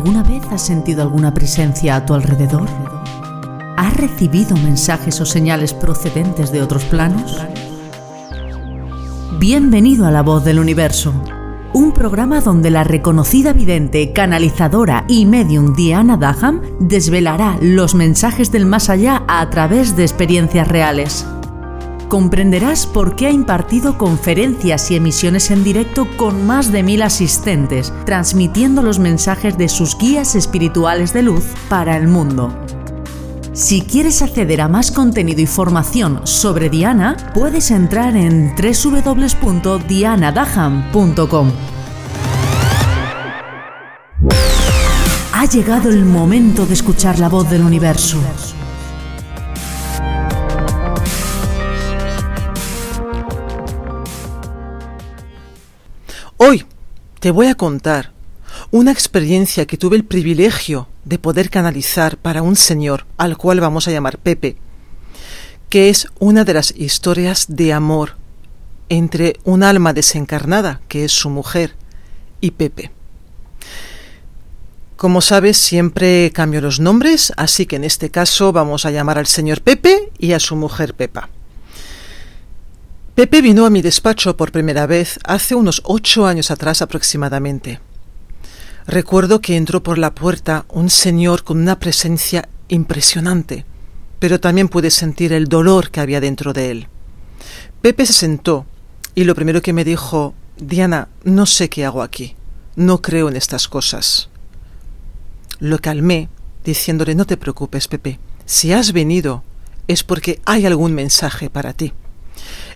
¿Alguna vez has sentido alguna presencia a tu alrededor? ¿Has recibido mensajes o señales procedentes de otros planos? Bienvenido a La Voz del Universo, un programa donde la reconocida vidente, canalizadora y medium Diana Daham desvelará los mensajes del más allá a través de experiencias reales comprenderás por qué ha impartido conferencias y emisiones en directo con más de mil asistentes, transmitiendo los mensajes de sus guías espirituales de luz para el mundo. Si quieres acceder a más contenido y formación sobre Diana, puedes entrar en www.dianadaham.com. Ha llegado el momento de escuchar la voz del universo. Te voy a contar una experiencia que tuve el privilegio de poder canalizar para un señor al cual vamos a llamar Pepe, que es una de las historias de amor entre un alma desencarnada, que es su mujer, y Pepe. Como sabes, siempre cambio los nombres, así que en este caso vamos a llamar al señor Pepe y a su mujer Pepa. Pepe vino a mi despacho por primera vez hace unos ocho años atrás aproximadamente. Recuerdo que entró por la puerta un señor con una presencia impresionante, pero también pude sentir el dolor que había dentro de él. Pepe se sentó y lo primero que me dijo, Diana, no sé qué hago aquí, no creo en estas cosas. Lo calmé, diciéndole, no te preocupes, Pepe, si has venido es porque hay algún mensaje para ti.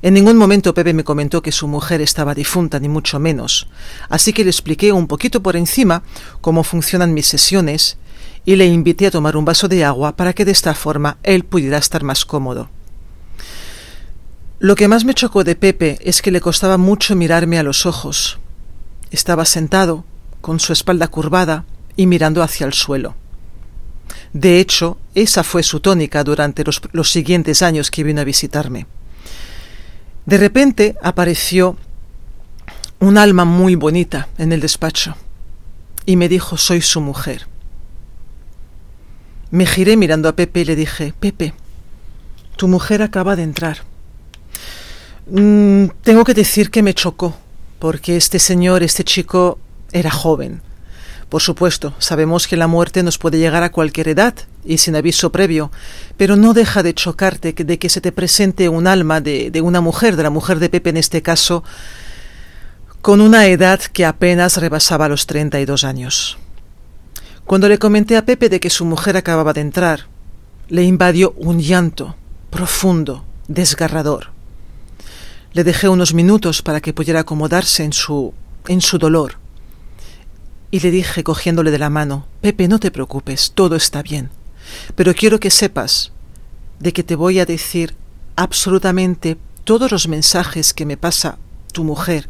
En ningún momento Pepe me comentó que su mujer estaba difunta, ni mucho menos, así que le expliqué un poquito por encima cómo funcionan mis sesiones y le invité a tomar un vaso de agua para que de esta forma él pudiera estar más cómodo. Lo que más me chocó de Pepe es que le costaba mucho mirarme a los ojos. Estaba sentado, con su espalda curvada y mirando hacia el suelo. De hecho, esa fue su tónica durante los, los siguientes años que vino a visitarme. De repente apareció un alma muy bonita en el despacho y me dijo soy su mujer. Me giré mirando a Pepe y le dije Pepe, tu mujer acaba de entrar. Mm, tengo que decir que me chocó, porque este señor, este chico, era joven por supuesto, sabemos que la muerte nos puede llegar a cualquier edad y sin aviso previo, pero no deja de chocarte de que se te presente un alma de, de una mujer, de la mujer de Pepe en este caso, con una edad que apenas rebasaba los 32 años. Cuando le comenté a Pepe de que su mujer acababa de entrar, le invadió un llanto profundo, desgarrador. Le dejé unos minutos para que pudiera acomodarse en su en su dolor y le dije cogiéndole de la mano, Pepe, no te preocupes, todo está bien. Pero quiero que sepas de que te voy a decir absolutamente todos los mensajes que me pasa tu mujer,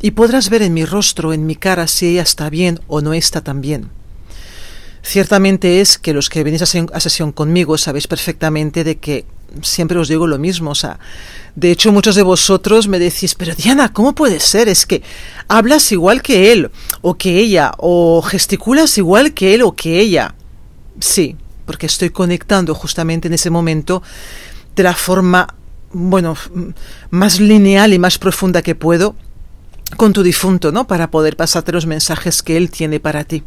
y podrás ver en mi rostro, en mi cara, si ella está bien o no está tan bien. Ciertamente es que los que venís a sesión conmigo sabéis perfectamente de que siempre os digo lo mismo. O sea, de hecho, muchos de vosotros me decís, pero Diana, ¿cómo puede ser? Es que hablas igual que él o que ella, o gesticulas igual que él o que ella. Sí, porque estoy conectando justamente en ese momento de la forma, bueno, más lineal y más profunda que puedo con tu difunto, ¿no? Para poder pasarte los mensajes que él tiene para ti.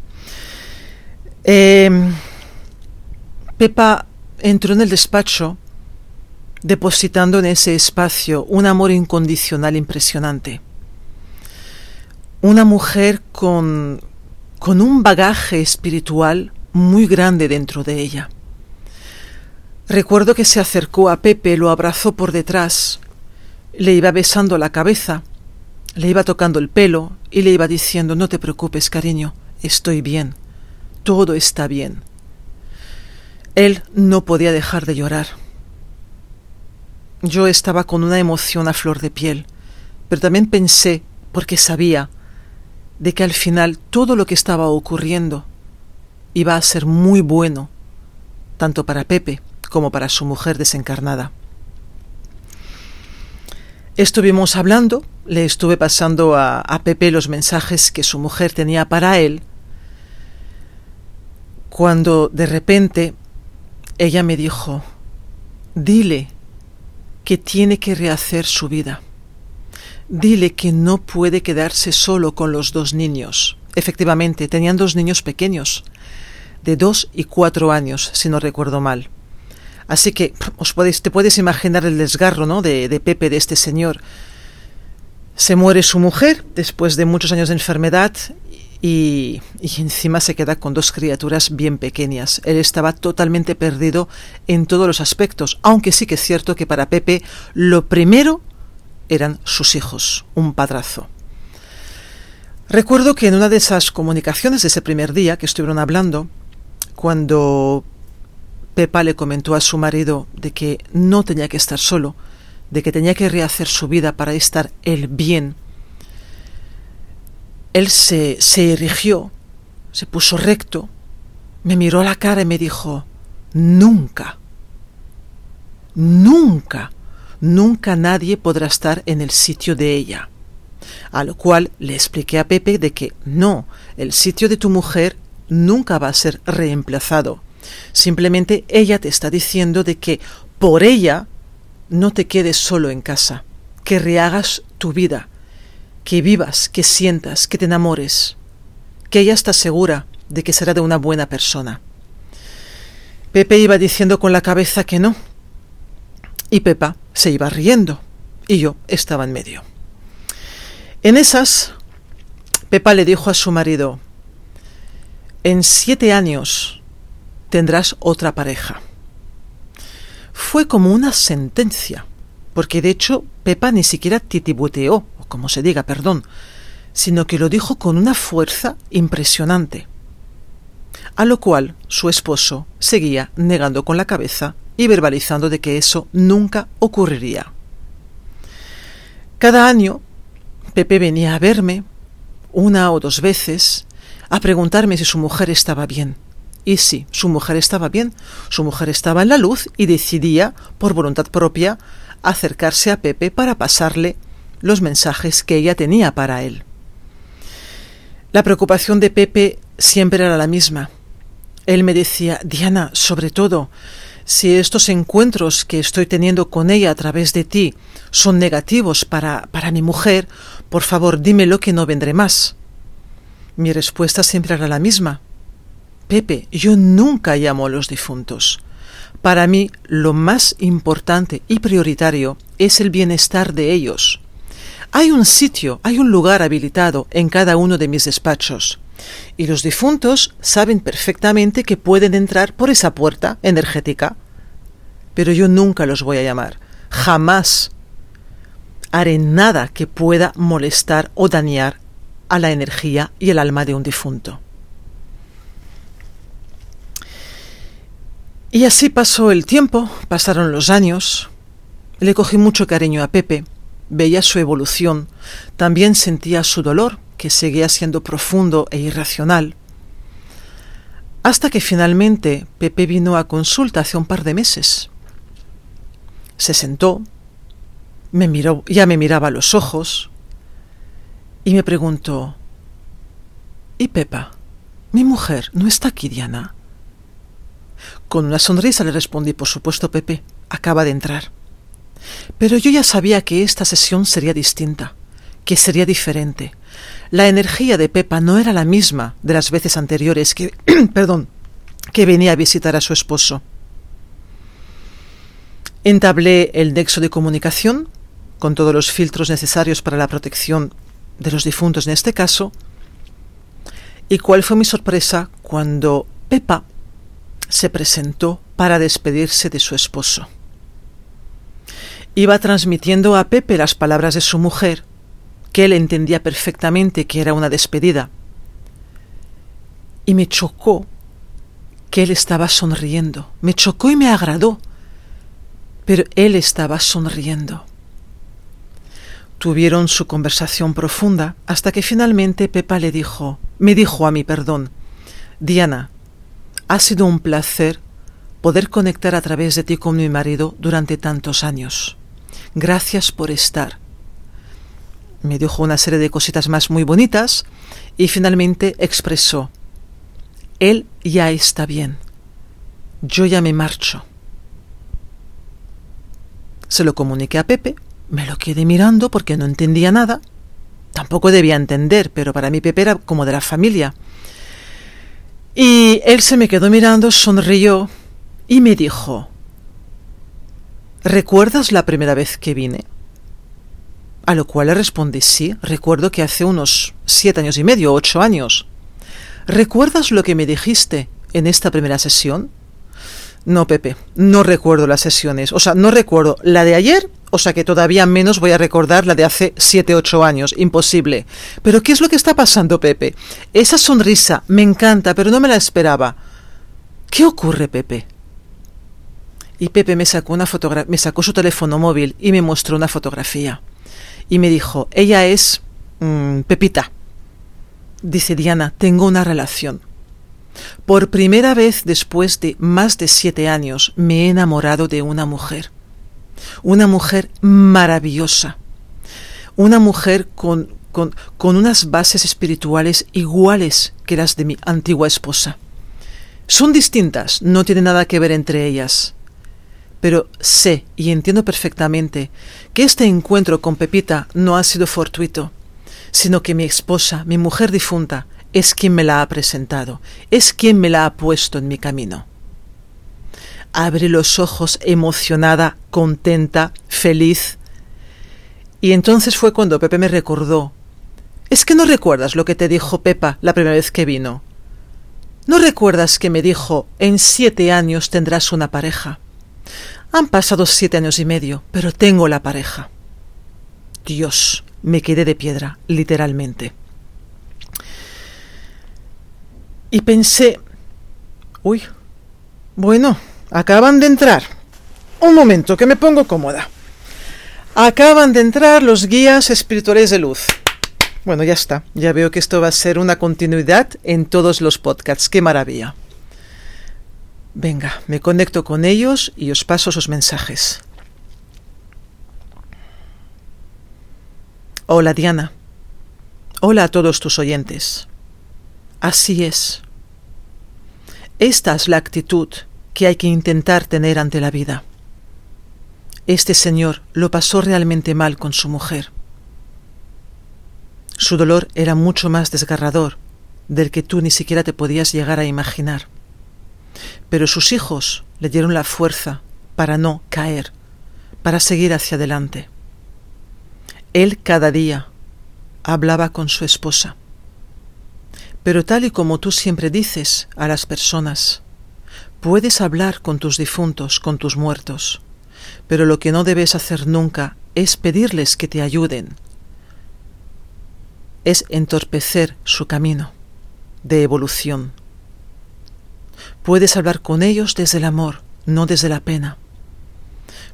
Eh, Pepa entró en el despacho depositando en ese espacio un amor incondicional impresionante. Una mujer con, con un bagaje espiritual muy grande dentro de ella. Recuerdo que se acercó a Pepe, lo abrazó por detrás, le iba besando la cabeza, le iba tocando el pelo y le iba diciendo No te preocupes, cariño, estoy bien, todo está bien. Él no podía dejar de llorar. Yo estaba con una emoción a flor de piel, pero también pensé, porque sabía, de que al final todo lo que estaba ocurriendo iba a ser muy bueno, tanto para Pepe como para su mujer desencarnada. Estuvimos hablando, le estuve pasando a, a, Pepe los mensajes que su mujer tenía para él, cuando de repente ella me dijo, dile que tiene que rehacer su vida. Dile que no puede quedarse solo con los dos niños. Efectivamente, tenían dos niños pequeños, de dos y cuatro años, si no recuerdo mal. Así que os podéis, te puedes imaginar el desgarro ¿no? de, de Pepe, de este señor. Se muere su mujer después de muchos años de enfermedad y, encima se queda con dos criaturas bien pequeñas. Él estaba totalmente perdido en todos los aspectos, aunque sí que es cierto que para Pepe lo primero eran sus hijos, un padrazo. Recuerdo que en una de esas comunicaciones de ese primer día que estuvieron hablando, cuando Pepa le comentó a su marido de que no tenía que estar solo, de que tenía que rehacer su vida para estar él bien, él se, se erigió, se puso recto, me miró la cara y me dijo, nunca, nunca, nunca nadie podrá estar en el sitio de ella. A lo cual le expliqué a Pepe de que no, el sitio de tu mujer nunca va a ser reemplazado. Simplemente ella te está diciendo de que por ella no te quedes solo en casa, que rehagas tu vida, que vivas, que sientas, que te enamores, que ella está segura de que será de una buena persona. Pepe iba diciendo con la cabeza que no, y Pepa se iba riendo, y yo estaba en medio. En esas, Pepa le dijo a su marido, en siete años tendrás otra pareja. Fue como una sentencia, porque de hecho Pepa ni siquiera titibuteó, como se diga, perdón, sino que lo dijo con una fuerza impresionante. A lo cual su esposo seguía negando con la cabeza y verbalizando de que eso nunca ocurriría. Cada año Pepe venía a verme una o dos veces a preguntarme si su mujer estaba bien. Y sí, su mujer estaba bien, su mujer estaba en la luz y decidía, por voluntad propia, acercarse a Pepe para pasarle los mensajes que ella tenía para él. La preocupación de Pepe siempre era la misma. Él me decía, Diana, sobre todo, si estos encuentros que estoy teniendo con ella a través de ti son negativos para, para mi mujer, por favor dímelo que no vendré más. Mi respuesta siempre era la misma. Pepe, yo nunca llamo a los difuntos. Para mí lo más importante y prioritario es el bienestar de ellos. Hay un sitio, hay un lugar habilitado en cada uno de mis despachos. Y los difuntos saben perfectamente que pueden entrar por esa puerta energética. Pero yo nunca los voy a llamar. Jamás haré nada que pueda molestar o dañar a la energía y el alma de un difunto. Y así pasó el tiempo, pasaron los años. Le cogí mucho cariño a Pepe veía su evolución, también sentía su dolor, que seguía siendo profundo e irracional. Hasta que finalmente Pepe vino a consulta hace un par de meses. Se sentó, me miró, ya me miraba a los ojos, y me preguntó ¿Y Pepa? Mi mujer no está aquí, Diana. Con una sonrisa le respondí, por supuesto, Pepe, acaba de entrar. Pero yo ya sabía que esta sesión sería distinta, que sería diferente. La energía de Pepa no era la misma de las veces anteriores que, perdón, que venía a visitar a su esposo. Entablé el nexo de comunicación, con todos los filtros necesarios para la protección de los difuntos en este caso, y cuál fue mi sorpresa cuando Pepa se presentó para despedirse de su esposo. Iba transmitiendo a Pepe las palabras de su mujer, que él entendía perfectamente que era una despedida. Y me chocó que él estaba sonriendo. Me chocó y me agradó. Pero él estaba sonriendo. Tuvieron su conversación profunda hasta que finalmente Pepa le dijo, me dijo a mí, perdón, Diana, ha sido un placer poder conectar a través de ti con mi marido durante tantos años gracias por estar. Me dijo una serie de cositas más muy bonitas y finalmente expresó, Él ya está bien. Yo ya me marcho. Se lo comuniqué a Pepe, me lo quedé mirando porque no entendía nada. Tampoco debía entender, pero para mí Pepe era como de la familia. Y él se me quedó mirando, sonrió y me dijo, ¿Recuerdas la primera vez que vine? A lo cual le respondí, sí, recuerdo que hace unos siete años y medio, ocho años. ¿Recuerdas lo que me dijiste en esta primera sesión? No, Pepe, no recuerdo las sesiones. O sea, no recuerdo la de ayer, o sea que todavía menos voy a recordar la de hace siete, ocho años. Imposible. Pero ¿qué es lo que está pasando, Pepe? Esa sonrisa me encanta, pero no me la esperaba. ¿Qué ocurre, Pepe? Y Pepe me sacó una me sacó su teléfono móvil y me mostró una fotografía. Y me dijo, ella es mmm, Pepita. Dice Diana, tengo una relación. Por primera vez después de más de siete años me he enamorado de una mujer. Una mujer maravillosa. Una mujer con, con, con unas bases espirituales iguales que las de mi antigua esposa. Son distintas, no tiene nada que ver entre ellas. Pero sé y entiendo perfectamente que este encuentro con Pepita no ha sido fortuito, sino que mi esposa, mi mujer difunta, es quien me la ha presentado, es quien me la ha puesto en mi camino. Abre los ojos emocionada, contenta, feliz. Y entonces fue cuando Pepe me recordó. ¿Es que no recuerdas lo que te dijo Pepa la primera vez que vino? ¿No recuerdas que me dijo en siete años tendrás una pareja? Han pasado siete años y medio, pero tengo la pareja. Dios, me quedé de piedra, literalmente. y pensé, uy, bueno, acaban de entrar. Un momento, que me pongo cómoda. Acaban de entrar los guías espirituales de luz. Bueno, ya está. Ya veo que esto va a ser una continuidad en todos los podcasts. ¡Qué maravilla! Venga, me conecto con ellos y os paso sus mensajes. Hola Diana. Hola a todos tus oyentes. Así es. Esta es la actitud que hay que intentar tener ante la vida. Este señor lo pasó realmente mal con su mujer. Su dolor era mucho más desgarrador del que tú ni siquiera te podías llegar a imaginar. Pero sus hijos le dieron la fuerza para no caer, para seguir hacia adelante. Él cada día hablaba con su esposa. Pero tal y como tú siempre dices a las personas, puedes hablar con tus difuntos, con tus muertos, pero lo que no debes hacer nunca es pedirles que te ayuden, es entorpecer su camino de evolución. Puedes hablar con ellos desde el amor, no desde la pena.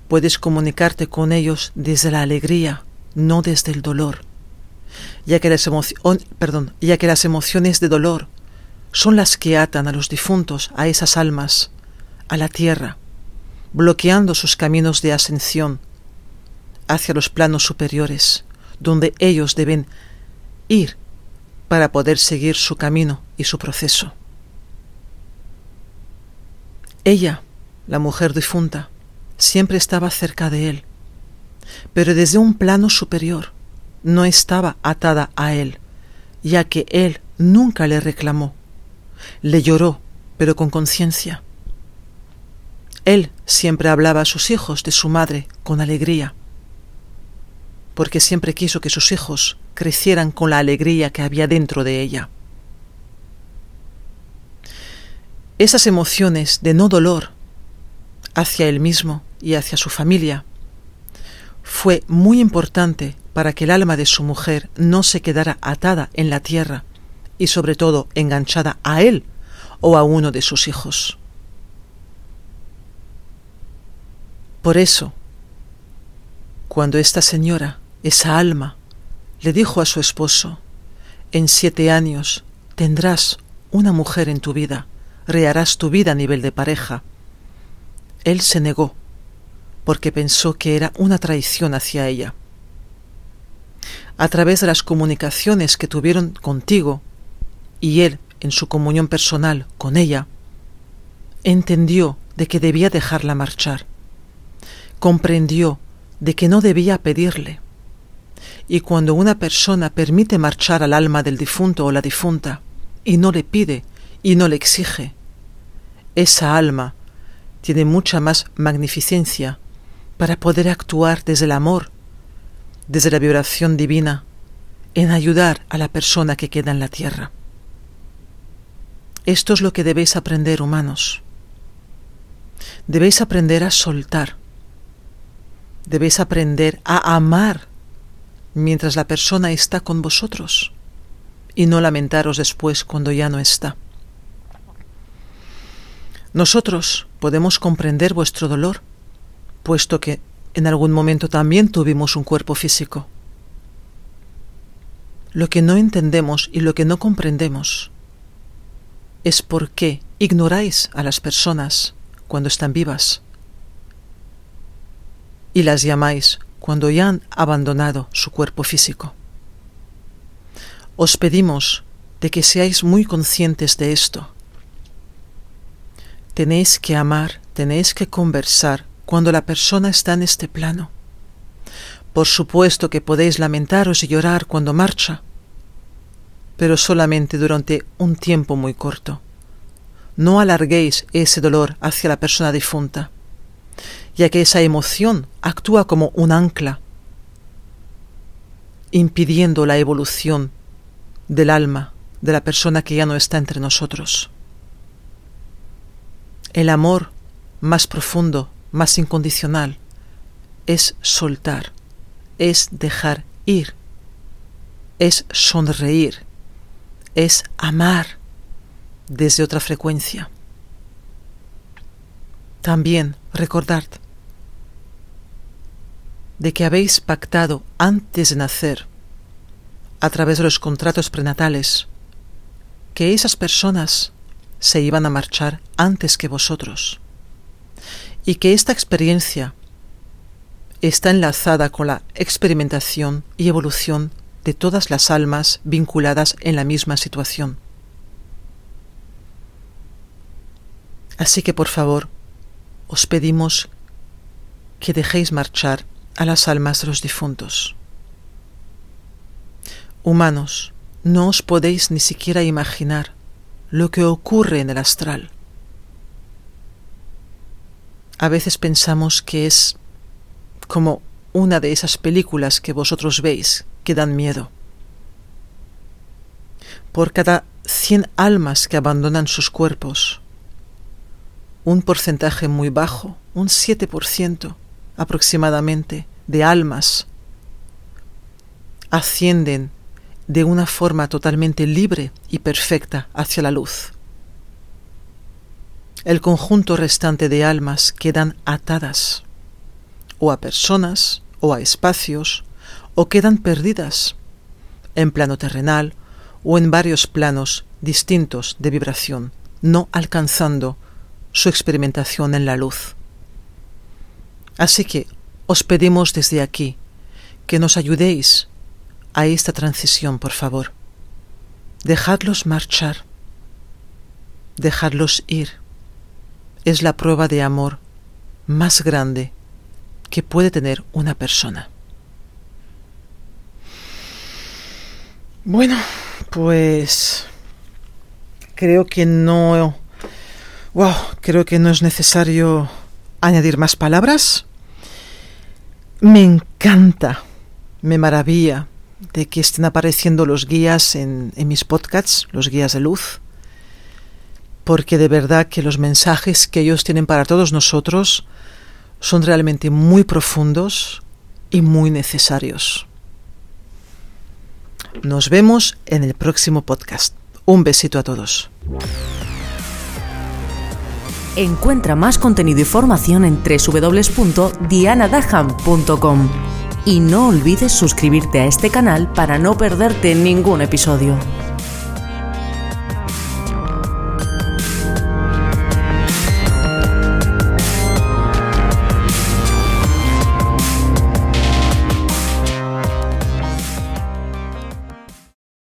Puedes comunicarte con ellos desde la alegría, no desde el dolor ya que, las ya que las emociones de dolor son las que atan a los difuntos, a esas almas, a la tierra, bloqueando sus caminos de ascensión hacia los planos superiores, donde ellos deben ir para poder seguir su camino y su proceso. Ella, la mujer difunta, siempre estaba cerca de él, pero desde un plano superior, no estaba atada a él, ya que él nunca le reclamó. Le lloró, pero con conciencia. Él siempre hablaba a sus hijos de su madre con alegría, porque siempre quiso que sus hijos crecieran con la alegría que había dentro de ella. Esas emociones de no dolor hacia él mismo y hacia su familia fue muy importante para que el alma de su mujer no se quedara atada en la tierra y sobre todo enganchada a él o a uno de sus hijos. Por eso, cuando esta señora, esa alma, le dijo a su esposo, en siete años tendrás una mujer en tu vida, reharás tu vida a nivel de pareja, él se negó, porque pensó que era una traición hacia ella a través de las comunicaciones que tuvieron contigo y él en su comunión personal con ella, entendió de que debía dejarla marchar, comprendió de que no debía pedirle. Y cuando una persona permite marchar al alma del difunto o la difunta, y no le pide y no le exige, esa alma tiene mucha más magnificencia para poder actuar desde el amor, desde la vibración divina, en ayudar a la persona que queda en la tierra. Esto es lo que debéis aprender, humanos. Debéis aprender a soltar. Debéis aprender a amar mientras la persona está con vosotros y no lamentaros después cuando ya no está. Nosotros podemos comprender vuestro dolor, puesto que en algún momento también tuvimos un cuerpo físico. Lo que no entendemos y lo que no comprendemos es por qué ignoráis a las personas cuando están vivas y las llamáis cuando ya han abandonado su cuerpo físico. Os pedimos de que seáis muy conscientes de esto. Tenéis que amar, tenéis que conversar cuando la persona está en este plano. Por supuesto que podéis lamentaros y llorar cuando marcha, pero solamente durante un tiempo muy corto. No alarguéis ese dolor hacia la persona difunta, ya que esa emoción actúa como un ancla, impidiendo la evolución del alma de la persona que ya no está entre nosotros. El amor más profundo, más incondicional, es soltar, es dejar ir, es sonreír, es amar desde otra frecuencia. También recordad de que habéis pactado antes de nacer, a través de los contratos prenatales, que esas personas se iban a marchar antes que vosotros, y que esta experiencia está enlazada con la experimentación y evolución de todas las almas vinculadas en la misma situación. Así que por favor, os pedimos que dejéis marchar a las almas de los difuntos. Humanos, no os podéis ni siquiera imaginar lo que ocurre en el astral. A veces pensamos que es como una de esas películas que vosotros veis que dan miedo. Por cada cien almas que abandonan sus cuerpos, un porcentaje muy bajo, un 7% aproximadamente de almas, ascienden de una forma totalmente libre y perfecta hacia la luz. El conjunto restante de almas quedan atadas, o a personas, o a espacios, o quedan perdidas, en plano terrenal o en varios planos distintos de vibración, no alcanzando su experimentación en la luz. Así que os pedimos desde aquí que nos ayudéis a esta transición, por favor. Dejadlos marchar, dejadlos ir. Es la prueba de amor más grande que puede tener una persona. Bueno, pues creo que no... Wow, creo que no es necesario añadir más palabras. Me encanta, me maravilla de que estén apareciendo los guías en, en, mis podcasts, los guías de luz, porque de verdad que los mensajes que ellos tienen para todos nosotros son realmente muy profundos y muy necesarios. Nos vemos en el próximo podcast. Un besito a todos. Encuentra más contenido y formación en www.dianadaham.com y no olvides suscribirte a este canal para no perderte ningún episodio.